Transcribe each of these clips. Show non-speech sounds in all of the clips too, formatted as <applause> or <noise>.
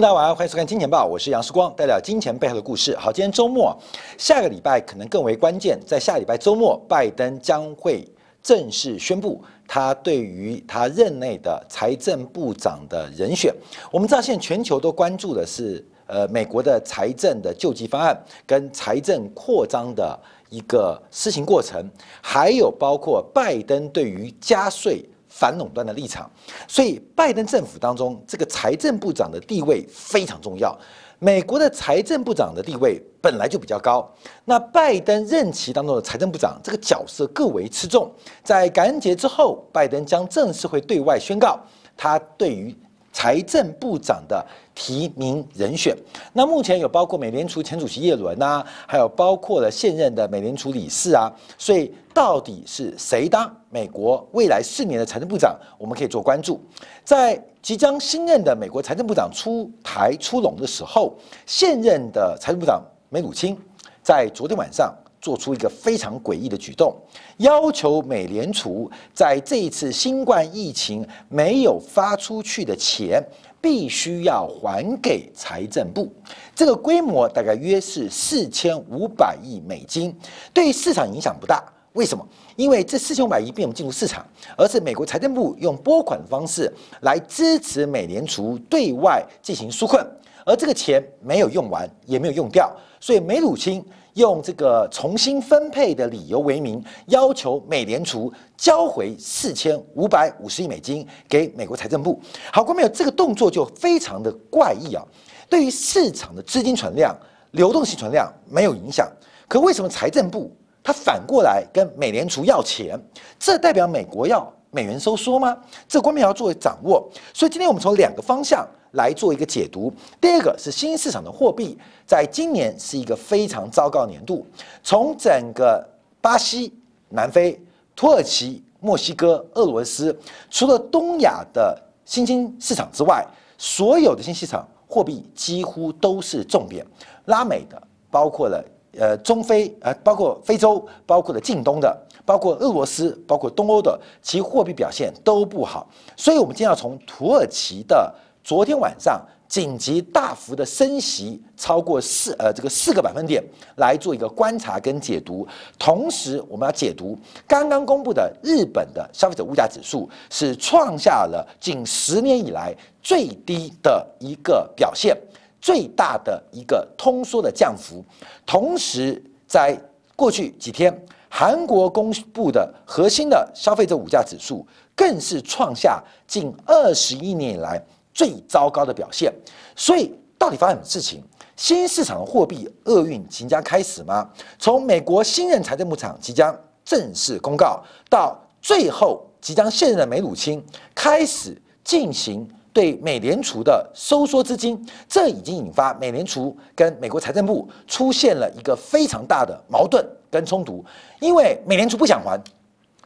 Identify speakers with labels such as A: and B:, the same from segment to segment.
A: 大家晚上好，欢迎收看《金钱报》，我是杨世光，带来金钱背后的故事。好，今天周末，下个礼拜可能更为关键，在下礼拜周末，拜登将会正式宣布他对于他任内的财政部长的人选。我们知道，现在全球都关注的是，呃，美国的财政的救济方案跟财政扩张的一个施行过程，还有包括拜登对于加税。反垄断的立场，所以拜登政府当中这个财政部长的地位非常重要。美国的财政部长的地位本来就比较高，那拜登任期当中的财政部长这个角色更为吃重。在感恩节之后，拜登将正式会对外宣告他对于。财政部长的提名人选，那目前有包括美联储前主席耶伦呐，还有包括了现任的美联储理事啊，所以到底是谁当美国未来四年的财政部长，我们可以做关注。在即将新任的美国财政部长出台出笼的时候，现任的财政部长梅鲁钦在昨天晚上。做出一个非常诡异的举动，要求美联储在这一次新冠疫情没有发出去的钱，必须要还给财政部。这个规模大概约是四千五百亿美金，对市场影响不大。为什么？因为这四千五百亿并没有进入市场，而是美国财政部用拨款的方式来支持美联储对外进行纾困，而这个钱没有用完，也没有用掉，所以梅鲁钦。用这个重新分配的理由为名，要求美联储交回四千五百五十亿美金给美国财政部。好，观众朋友，这个动作就非常的怪异啊！对于市场的资金存量、流动性存量没有影响，可为什么财政部它反过来跟美联储要钱？这代表美国要美元收缩吗？这个观众要作为掌握。所以今天我们从两个方向。来做一个解读。第二个是新兴市场的货币，在今年是一个非常糟糕年度。从整个巴西、南非、土耳其、墨西哥、俄罗斯，除了东亚的新兴市场之外，所有的新兴市场货币几乎都是重贬。拉美的，包括了呃中非，呃包括非洲，包括了近东的，包括俄罗斯，包括东欧的，其货币表现都不好。所以，我们今天要从土耳其的。昨天晚上紧急大幅的升息超过四呃这个四个百分点来做一个观察跟解读，同时我们要解读刚刚公布的日本的消费者物价指数是创下了近十年以来最低的一个表现，最大的一个通缩的降幅，同时在过去几天韩国公布的核心的消费者物价指数更是创下近二十一年以来。最糟糕的表现，所以到底发生什么事情？新市场的货币厄运即将开始吗？从美国新任财政部长即将正式公告，到最后即将卸任的梅鲁钦开始进行对美联储的收缩资金，这已经引发美联储跟美国财政部出现了一个非常大的矛盾跟冲突，因为美联储不想还，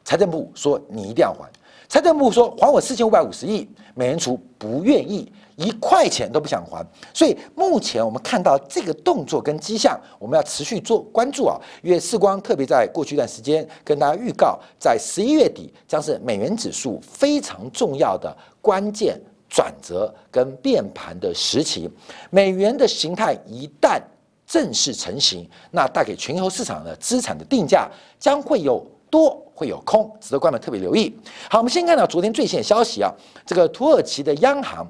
A: 财政部说你一定要还。财政部说还我四千五百五十亿，美联储不愿意一块钱都不想还，所以目前我们看到这个动作跟迹象，我们要持续做关注啊。因为世光特别在过去一段时间跟大家预告，在十一月底将是美元指数非常重要的关键转折跟变盘的时期，美元的形态一旦正式成型，那带给全球市场的资产的定价将会有。多会有空，值得官们特别留意。好，我们先看到昨天最新的消息啊，这个土耳其的央行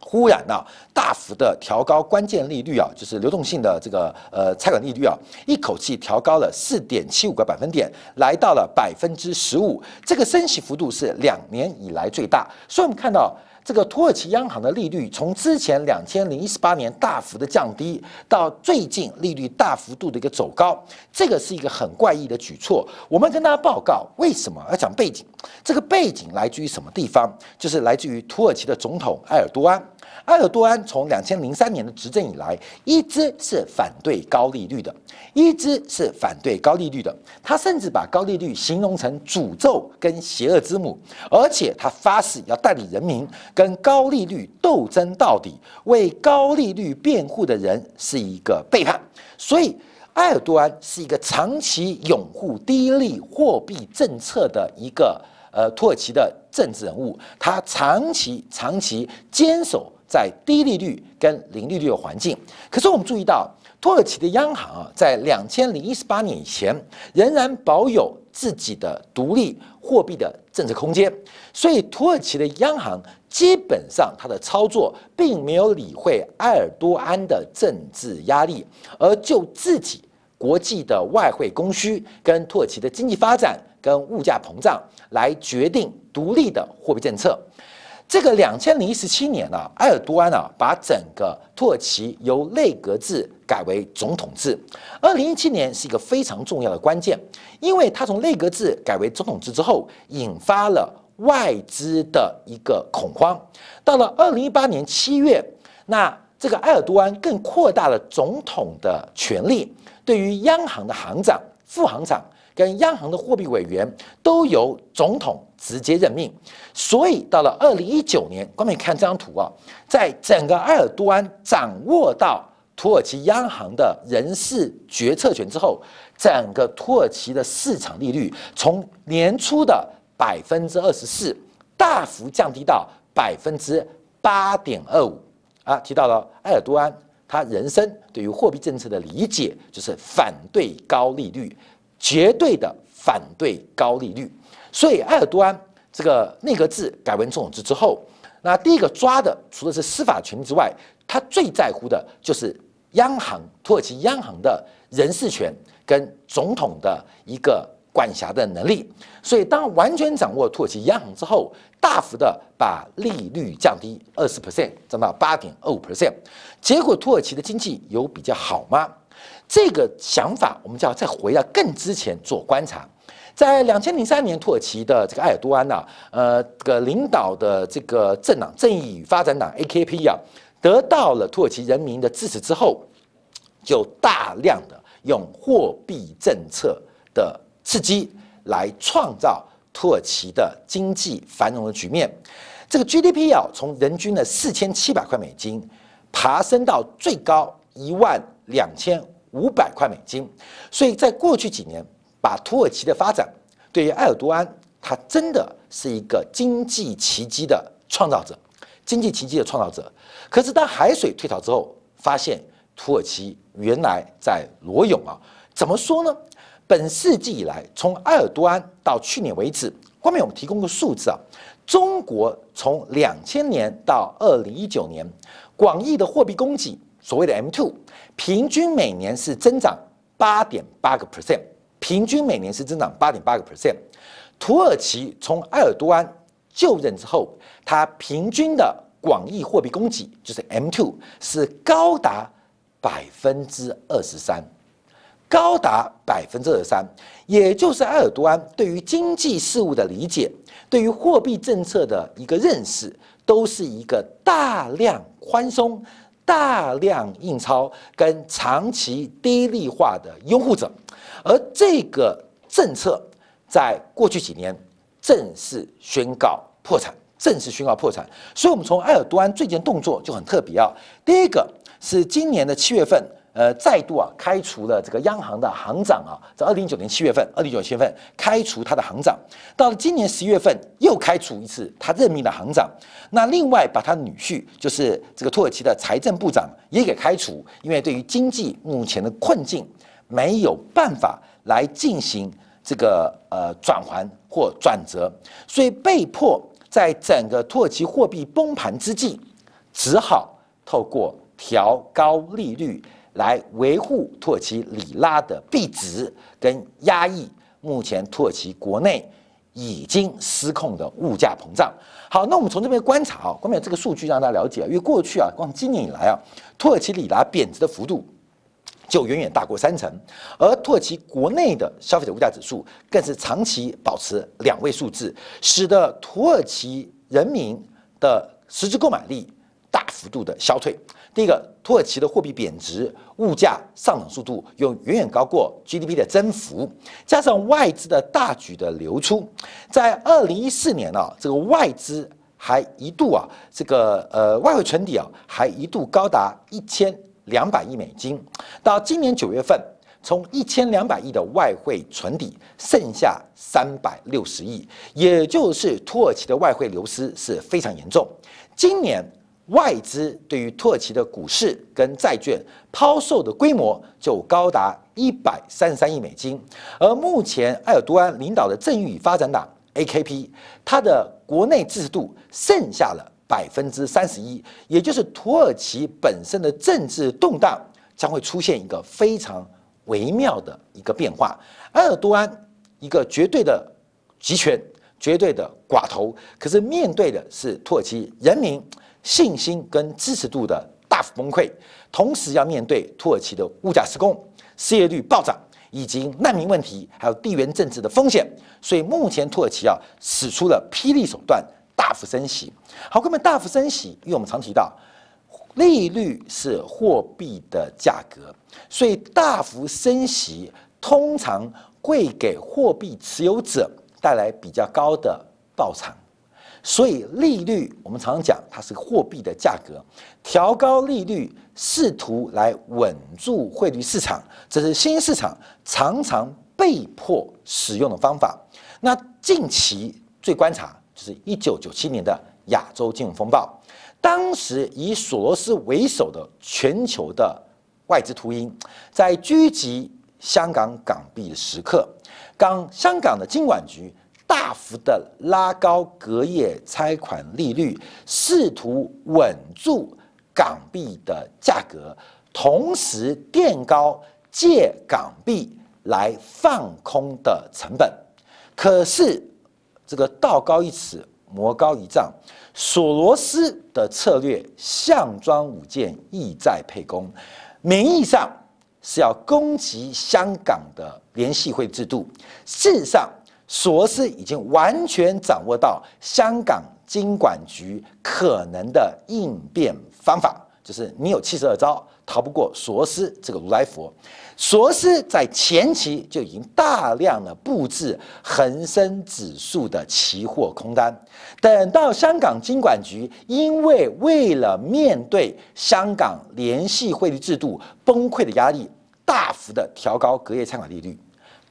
A: 忽然呢大幅的调高关键利率啊，就是流动性的这个呃贷款利率啊，一口气调高了四点七五个百分点，来到了百分之十五，这个升息幅度是两年以来最大。所以我们看到。这个土耳其央行的利率从之前两千零一十八年大幅的降低，到最近利率大幅度的一个走高，这个是一个很怪异的举措。我们跟大家报告为什么要讲背景？这个背景来自于什么地方？就是来自于土耳其的总统埃尔多安。埃尔多安从两千零三年的执政以来，一直是反对高利率的，一直是反对高利率的。他甚至把高利率形容成诅咒跟邪恶之母，而且他发誓要带领人民跟高利率斗争到底，为高利率辩护的人是一个背叛。所以，埃尔多安是一个长期拥护低利货币政策的一个呃土耳其的政治人物，他长期长期坚守。在低利率跟零利率的环境。可是我们注意到，土耳其的央行啊，在两千零一十八年以前，仍然保有自己的独立货币的政策空间，所以土耳其的央行基本上它的操作并没有理会埃尔多安的政治压力，而就自己国际的外汇供需跟土耳其的经济发展跟物价膨胀来决定独立的货币政策。这个两千零一十七年呢，埃尔多安啊，把整个土耳其由内阁制改为总统制。二零一七年是一个非常重要的关键，因为他从内阁制改为总统制之后，引发了外资的一个恐慌。到了二零一八年七月，那这个埃尔多安更扩大了总统的权力，对于央行的行长、副行长。跟央行的货币委员都由总统直接任命，所以到了二零一九年，光们看这张图啊，在整个埃尔多安掌握到土耳其央行的人事决策权之后，整个土耳其的市场利率从年初的百分之二十四大幅降低到百分之八点二五啊。提到了埃尔多安，他人生对于货币政策的理解就是反对高利率。绝对的反对高利率，所以埃尔多安这个内阁制改为总统制之后，那第一个抓的除了是司法权之外，他最在乎的就是央行土耳其央行的人事权跟总统的一个管辖的能力。所以当完全掌握土耳其央行之后，大幅的把利率降低二十 percent，降到八点二五 percent。结果土耳其的经济有比较好吗？这个想法，我们就要再回到更之前做观察。在两千零三年，土耳其的这个埃尔多安呐，呃，这个领导的这个政党正义与发展党 （AKP） 啊，得到了土耳其人民的支持之后，就大量的用货币政策的刺激来创造土耳其的经济繁荣的局面。这个 GDP 啊，从人均的四千七百块美金，爬升到最高一万两千。五百块美金，所以在过去几年，把土耳其的发展对于埃尔多安，他真的是一个经济奇迹的创造者，经济奇迹的创造者。可是当海水退潮之后，发现土耳其原来在裸泳啊！怎么说呢？本世纪以来，从埃尔多安到去年为止，后面我们提供个数字啊，中国从两千年到二零一九年，广义的货币供给。所谓的 M two，平均每年是增长八点八个 percent，平均每年是增长八点八个 percent。土耳其从埃尔多安就任之后，它平均的广义货币供给就是 M two 是高达百分之二十三，高达百分之二十三，也就是埃尔多安对于经济事务的理解，对于货币政策的一个认识，都是一个大量宽松。大量印钞跟长期低利化的拥护者，而这个政策在过去几年正式宣告破产，正式宣告破产。所以，我们从埃尔多安最近动作就很特别啊。第一个是今年的七月份。呃，再度啊开除了这个央行的行长啊，在二零一九年七月份，二零一九年七月份开除他的行长，到了今年十一月份又开除一次他任命的行长。那另外把他女婿，就是这个土耳其的财政部长也给开除，因为对于经济目前的困境没有办法来进行这个呃转环或转折，所以被迫在整个土耳其货币崩盘之际，只好透过调高利率。来维护土耳其里拉的币值，跟压抑目前土耳其国内已经失控的物价膨胀。好，那我们从这边观察啊，关于这个数据让大家了解，因为过去啊，光今年以来啊，土耳其里拉贬值的幅度就远远大过三成，而土耳其国内的消费者物价指数更是长期保持两位数字，使得土耳其人民的实质购买力大幅度的消退。第一个，土耳其的货币贬值，物价上涨速度又远远高过 GDP 的增幅，加上外资的大举的流出，在二零一四年啊，这个外资还一度啊，这个呃外汇存底啊，还一度高达一千两百亿美金，到今年九月份，从一千两百亿的外汇存底剩下三百六十亿，也就是土耳其的外汇流失是非常严重。今年。外资对于土耳其的股市跟债券抛售的规模就高达一百三十三亿美金，而目前埃尔多安领导的正义与发展党 AKP，它的国内支持度剩下了百分之三十一，也就是土耳其本身的政治动荡将会出现一个非常微妙的一个变化。埃尔多安一个绝对的集权、绝对的寡头，可是面对的是土耳其人民。信心跟支持度的大幅崩溃，同时要面对土耳其的物价失控、失业率暴涨，以及难民问题，还有地缘政治的风险，所以目前土耳其啊使出了霹雳手段，大幅升息。好，哥们，大幅升息，因为我们常提到，利率是货币的价格，所以大幅升息通常会给货币持有者带来比较高的报偿。所以利率，我们常常讲它是货币的价格，调高利率试图来稳住汇率市场，这是新兴市场常常被迫使用的方法。那近期最观察就是一九九七年的亚洲金融风暴，当时以索罗斯为首的全球的外资秃鹰在狙击香港港币的时刻，港香港的金管局。大幅的拉高隔夜拆款利率，试图稳住港币的价格，同时垫高借港币来放空的成本。可是这个道高一尺，魔高一丈，索罗斯的策略项庄舞剑，意在沛公，名义上是要攻击香港的联系会制度，事实上。索斯已经完全掌握到香港金管局可能的应变方法，就是你有七十二招，逃不过索斯这个如来佛。索斯在前期就已经大量的布置恒生指数的期货空单，等到香港金管局因为为了面对香港联系汇率制度崩溃的压力，大幅的调高隔夜参考利率。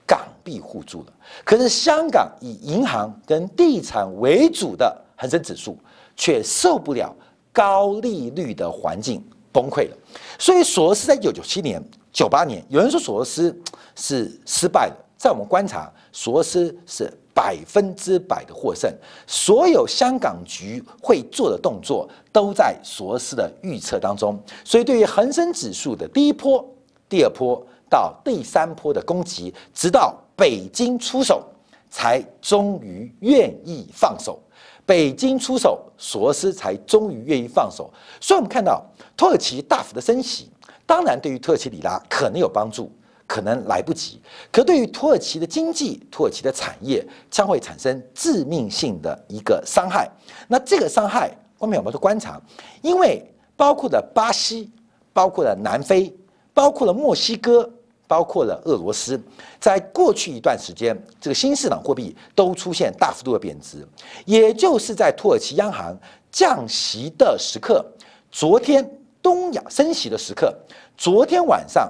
A: 港币互助了，可是香港以银行跟地产为主的恒生指数却受不了高利率的环境崩溃了。所以索罗斯在一九九七年、九八年，有人说索罗斯 <tsk> 是失败的，在我们观察，索罗斯是百分之百的获胜。所有香港局会做的动作都在索罗斯的预测当中。所以对于恒生指数的第一波、第二波。到第三波的攻击，直到北京出手，才终于愿意放手。北京出手，索罗斯才终于愿意放手。所以，我们看到土耳其大幅的升息，当然对于土耳其里拉可能有帮助，可能来不及。可对于土耳其的经济、土耳其的产业，将会产生致命性的一个伤害。那这个伤害，后面我们都观察，因为包括了巴西，包括了南非，包括了墨西哥。包括了俄罗斯，在过去一段时间，这个新市场货币都出现大幅度的贬值，也就是在土耳其央行降息的时刻，昨天东亚升息的时刻，昨天晚上，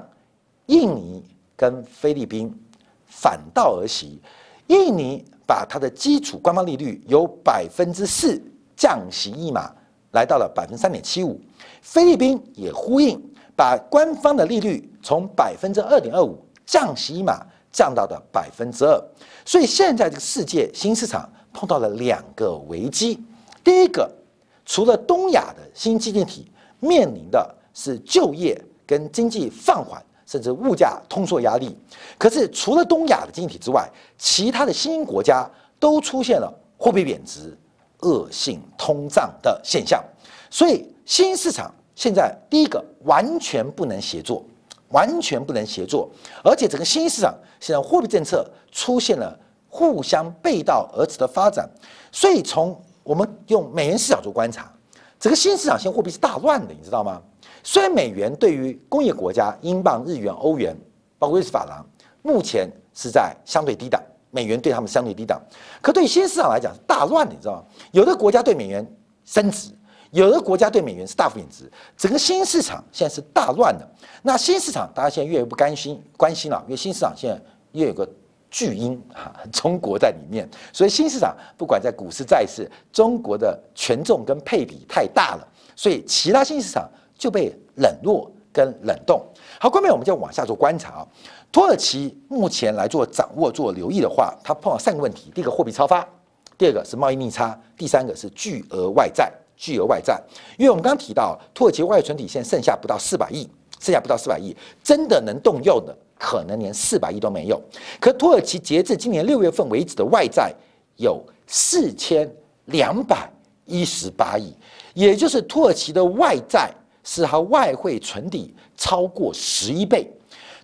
A: 印尼跟菲律宾反道而行，印尼把它的基础官方利率由百分之四降息一码，来到了百分之三点七五，菲律宾也呼应。把官方的利率从百分之二点二五降息嘛降到的百分之二，所以现在这个世界新市场碰到了两个危机。第一个，除了东亚的新经济体面临的是就业跟经济放缓，甚至物价通缩压力，可是除了东亚的经济体之外，其他的新兴国家都出现了货币贬值、恶性通胀的现象，所以新市场。现在第一个完全不能协作，完全不能协作，而且整个新兴市场现在货币政策出现了互相背道而驰的发展，所以从我们用美元市场做观察，整个新市场现在货币是大乱的，你知道吗？虽然美元对于工业国家，英镑、日元、欧元，包括瑞士法郎，目前是在相对低档，美元对他们相对低档，可对新市场来讲是大乱的，你知道吗？有的国家对美元升值。有的国家对美元是大幅贬值，整个新市场现在是大乱的。那新市场大家现在越来越不甘心关心了，因为新市场现在又有个巨婴哈，中国在里面，所以新市场不管在股市债市，中国的权重跟配比太大了，所以其他新市场就被冷落跟冷冻。好，后面我们就往下做观察啊。土耳其目前来做掌握、做留意的话，它碰到三个问题：第一个货币超发，第二个是贸易逆差，第三个是巨额外债。巨额外债，因为我们刚刚提到，土耳其外存底现在剩下不到四百亿，剩下不到四百亿，真的能动用的。可能连四百亿都没有，可土耳其截至今年六月份为止的外债有四千两百一十八亿，也就是土耳其的外债是它外汇存底超过十一倍。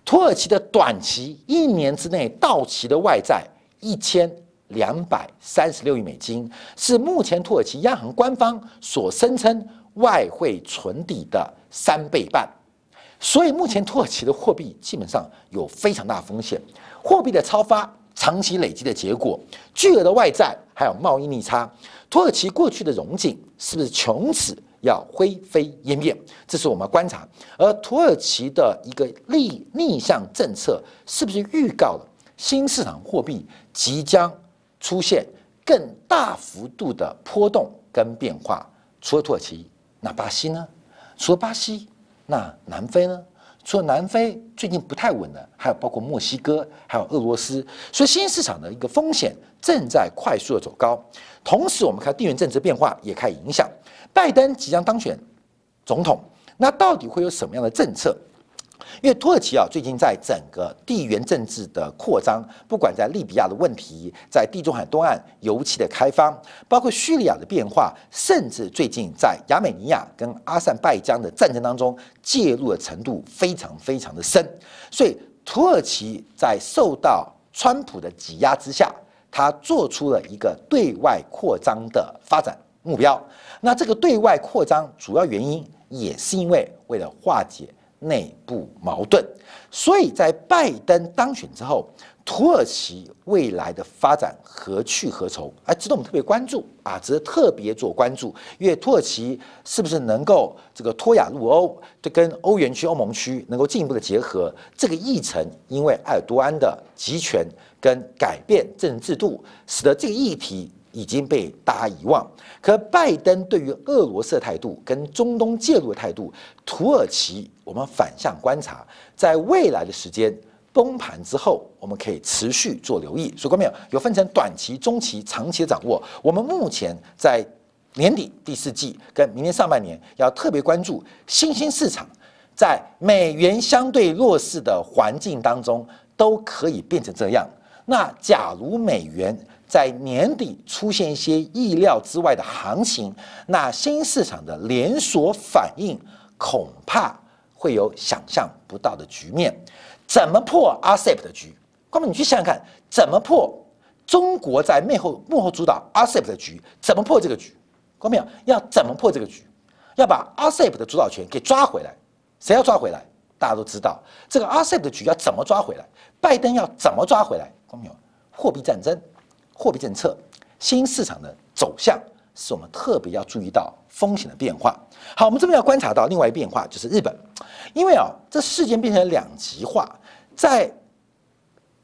A: 土耳其的短期一年之内到期的外债一千两百三十六亿美金，是目前土耳其央行官方所声称外汇存底的三倍半。所以目前土耳其的货币基本上有非常大的风险，货币的超发长期累积的结果，巨额的外债还有贸易逆差，土耳其过去的荣景是不是从此要灰飞烟灭？这是我们观察。而土耳其的一个逆逆向政策，是不是预告了新市场货币即将出现更大幅度的波动跟变化？除了土耳其，那巴西呢？除了巴西？那南非呢？除了南非最近不太稳的，还有包括墨西哥，还有俄罗斯，所以新兴市场的一个风险正在快速的走高。同时，我们看地缘政治变化也开始影响，拜登即将当选总统，那到底会有什么样的政策？因为土耳其啊，最近在整个地缘政治的扩张，不管在利比亚的问题，在地中海东岸油气的开发，包括叙利亚的变化，甚至最近在亚美尼亚跟阿塞拜疆的战争当中介入的程度非常非常的深，所以土耳其在受到川普的挤压之下，他做出了一个对外扩张的发展目标。那这个对外扩张主要原因也是因为为了化解。内部矛盾，所以在拜登当选之后，土耳其未来的发展何去何从？哎，值得我们特别关注啊，值得特别做关注。因为土耳其是不是能够这个脱亚入欧，就跟欧元区、欧盟区能够进一步的结合？这个议程，因为埃尔多安的集权跟改变政治制度，使得这个议题。已经被大家遗忘。可拜登对于俄罗斯的态度跟中东介入的态度，土耳其我们反向观察，在未来的时间崩盘之后，我们可以持续做留意。所以，观众朋友有分成短期、中期、长期的掌握。我们目前在年底第四季跟明年上半年要特别关注新兴市场，在美元相对弱势的环境当中，都可以变成这样。那假如美元，在年底出现一些意料之外的行情，那新市场的连锁反应恐怕会有想象不到的局面。怎么破 RCEP 的局？哥们，你去想想看，怎么破中国在幕后幕后主导 RCEP 的局？怎么破这个局？哥们，要怎么破这个局？要把 RCEP 的主导权给抓回来。谁要抓回来？大家都知道，这个 RCEP 的局要怎么抓回来？拜登要怎么抓回来？哥们，货币战争。货币政策、新市场的走向，是我们特别要注意到风险的变化。好，我们这边要观察到另外一变化，就是日本，因为啊，这事件变成两极化，在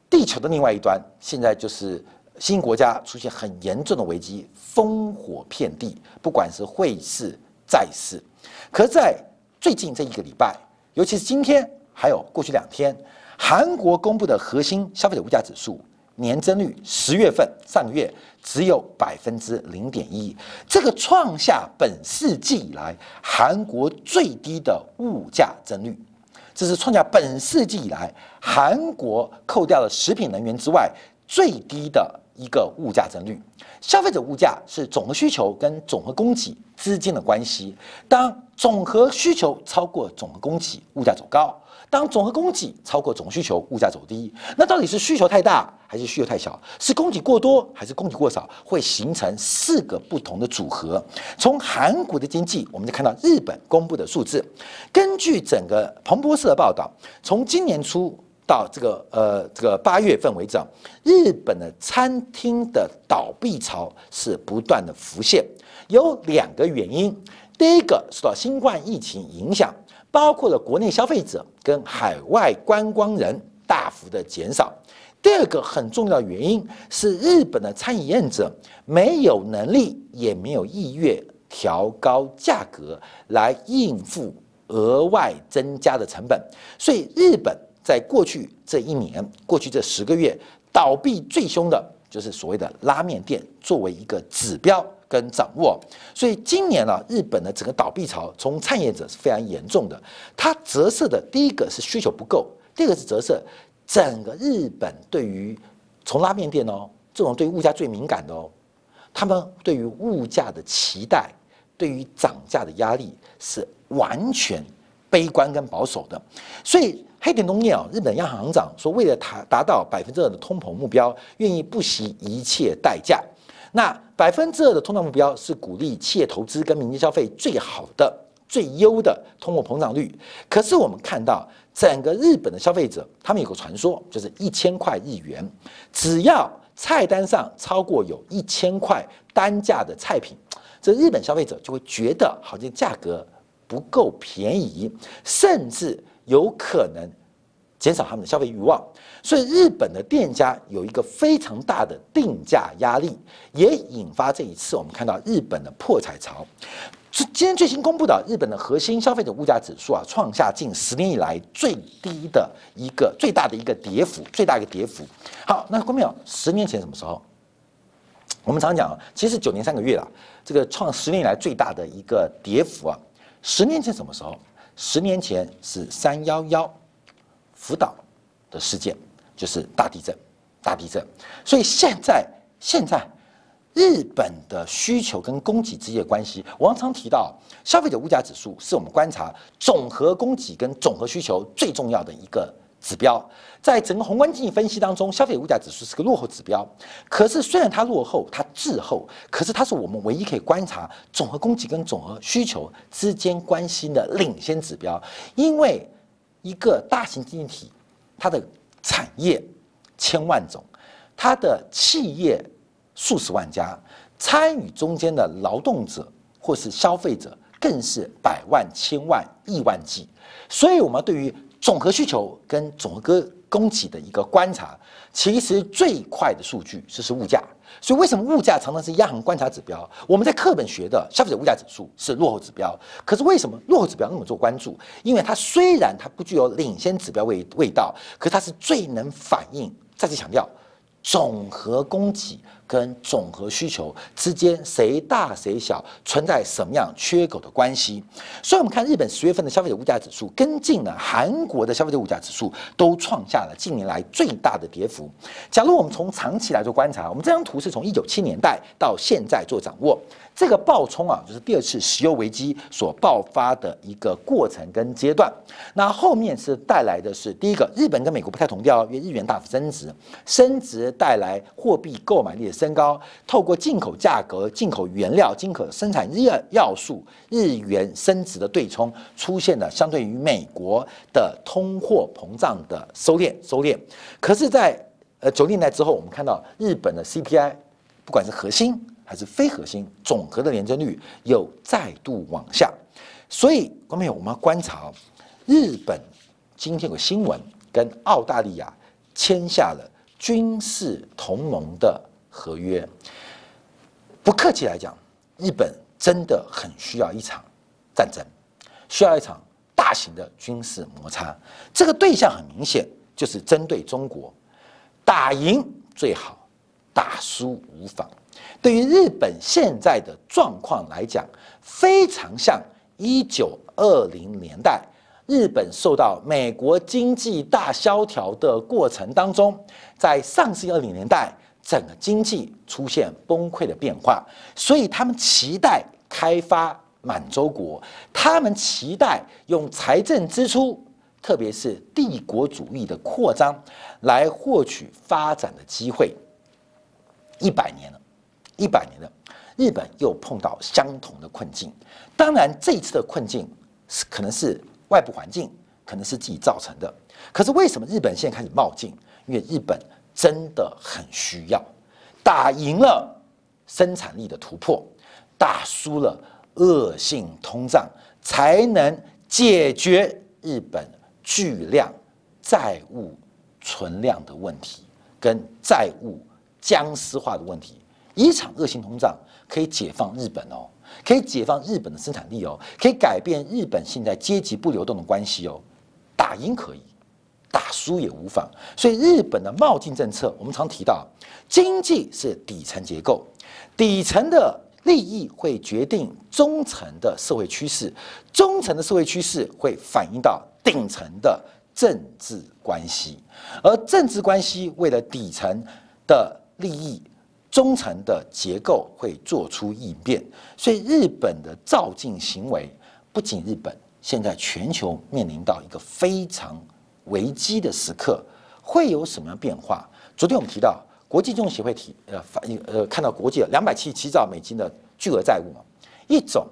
A: 地球的另外一端，现在就是新国家出现很严重的危机，烽火遍地，不管是汇市、债市。可在最近这一个礼拜，尤其是今天，还有过去两天，韩国公布的核心消费者物价指数。年增率十月份上个月只有百分之零点一，这个创下本世纪以来韩国最低的物价增率，这是创下本世纪以来韩国扣掉了食品能源之外最低的一个物价增率。消费者物价是总和需求跟总和供给之间的关系，当总和需求超过总和供给，物价走高。当总和供给超过总需求，物价走低，那到底是需求太大还是需求太小？是供给过多还是供给过少？会形成四个不同的组合。从韩国的经济，我们就看到日本公布的数字。根据整个彭博社的报道，从今年初到这个呃这个八月份为止，日本的餐厅的倒闭潮是不断的浮现。有两个原因，第一个受到新冠疫情影响。包括了国内消费者跟海外观光人大幅的减少。第二个很重要原因是，日本的餐饮业者没有能力，也没有意愿调高价格来应付额外增加的成本。所以，日本在过去这一年、过去这十个月，倒闭最凶的就是所谓的拉面店，作为一个指标跟掌握。所以，今年呢，日本的整个倒闭潮从创业者是非常严重的。它折射的第一个是需求不够，第二个是折射。整个日本对于从拉面店哦，这种对物价最敏感的哦，他们对于物价的期待，对于涨价的压力是完全悲观跟保守的。所以黑田东彦啊，日本央行行长说，为了达达到百分之二的通膨目标，愿意不惜一切代价。那百分之二的通胀目标是鼓励企业投资跟民间消费最好的、最优的通货膨胀率。可是我们看到。整个日本的消费者，他们有个传说，就是一千块日元，只要菜单上超过有一千块单价的菜品，这日本消费者就会觉得好像价格不够便宜，甚至有可能减少他们的消费欲望。所以日本的店家有一个非常大的定价压力，也引发这一次我们看到日本的破财潮。是今天最新公布的日本的核心消费者物价指数啊，创下近十年以来最低的一个最大的一个跌幅，最大一个跌幅。好，那关没有？十年前什么时候？我们常讲啊，其实九年三个月了，这个创十年以来最大的一个跌幅啊。十年前什么时候？十年前是三幺幺福岛的事件，就是大地震，大地震。所以现在现在。日本的需求跟供给之间的关系，我常提到，消费者物价指数是我们观察总和供给跟总和需求最重要的一个指标。在整个宏观经济分析当中，消费者物价指数是个落后指标。可是虽然它落后，它滞后，可是它是我们唯一可以观察总和供给跟总和需求之间关系的领先指标。因为一个大型经济体，它的产业千万种，它的企业。数十万家参与中间的劳动者或是消费者，更是百万、千万、亿万计。所以，我们对于总和需求跟总和供给的一个观察，其实最快的数据就是物价。所以，为什么物价常常是央行观察指标？我们在课本学的消费者物价指数是落后指标。可是，为什么落后指标那么做关注？因为它虽然它不具有领先指标味味道，可它是最能反映。再次强调，总和供给。跟总和需求之间谁大谁小，存在什么样缺口的关系？所以，我们看日本十月份的消费者物价指数，跟进了韩国的消费者物价指数，都创下了近年来最大的跌幅。假如我们从长期来做观察，我们这张图是从一九七年代到现在做掌握。这个爆冲啊，就是第二次石油危机所爆发的一个过程跟阶段。那后面是带来的是第一个，日本跟美国不太同调，因为日元大幅升值，升值带来货币购买力的升高，透过进口价格、进口原料、进口生产要要素，日元升值的对冲，出现了相对于美国的通货膨胀的收敛收敛。可是，在呃九年代之后，我们看到日本的 CPI，不管是核心。还是非核心总和的年增率又再度往下，所以观众朋友，我们要观察日本今天有个新闻，跟澳大利亚签下了军事同盟的合约。不客气来讲，日本真的很需要一场战争，需要一场大型的军事摩擦。这个对象很明显，就是针对中国，打赢最好，打输无妨。对于日本现在的状况来讲，非常像一九二零年代日本受到美国经济大萧条的过程当中，在上世纪二零年代，整个经济出现崩溃的变化，所以他们期待开发满洲国，他们期待用财政支出，特别是帝国主义的扩张，来获取发展的机会。一百年了。一百年了，日本又碰到相同的困境。当然，这一次的困境是可能是外部环境，可能是自己造成的。可是为什么日本现在开始冒进？因为日本真的很需要打赢了生产力的突破，打输了恶性通胀，才能解决日本巨量债务存量的问题。跟债务僵尸化的问题。一场恶性通胀可以解放日本哦，可以解放日本的生产力哦，可以改变日本现在阶级不流动的关系哦。打赢可以，打输也无妨。所以日本的贸进政策，我们常提到，经济是底层结构，底层的利益会决定中层的社会趋势，中层的社会趋势会反映到顶层的政治关系，而政治关系为了底层的利益。中层的结构会做出应变，所以日本的造进行为不仅日本，现在全球面临到一个非常危机的时刻，会有什么样变化？昨天我们提到国际金融协会提呃反呃看到国际两百七十七兆美金的巨额债务嘛，一种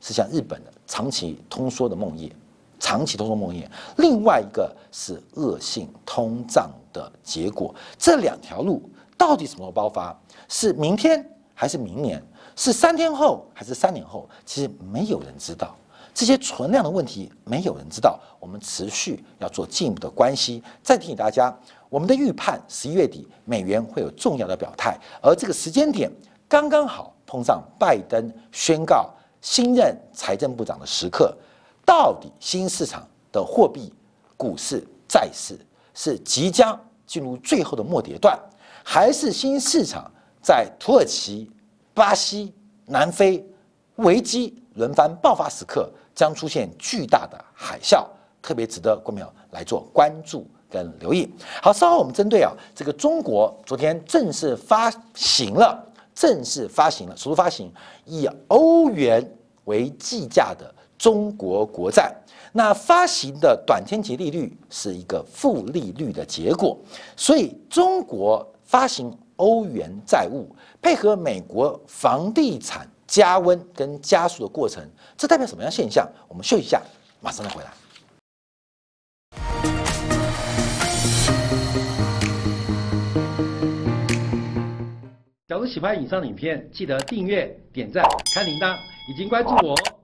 A: 是像日本的长期通缩的梦魇，长期通缩梦魇，另外一个是恶性通胀的结果，这两条路到底什么时候爆发？是明天还是明年？是三天后还是三年后？其实没有人知道这些存量的问题，没有人知道。我们持续要做进一步的关系。再提醒大家，我们的预判十一月底美元会有重要的表态，而这个时间点刚刚好碰上拜登宣告新任财政部长的时刻。到底新市场的货币、股市、债市是即将进入最后的末跌段，还是新市场？在土耳其、巴西、南非危机轮番爆发时刻，将出现巨大的海啸，特别值得观众来做关注跟留意。好，稍后我们针对啊这个中国昨天正式发行了，正式发行了，首次发行以欧元为计价的中国国债，那发行的短天期利率是一个负利率的结果，所以中国发行。欧元债务配合美国房地产加温跟加速的过程，这代表什么样现象？我们休息一下，马上再回来。假如喜欢以上的影片，记得订阅、点赞、开铃铛，已经关注我哦。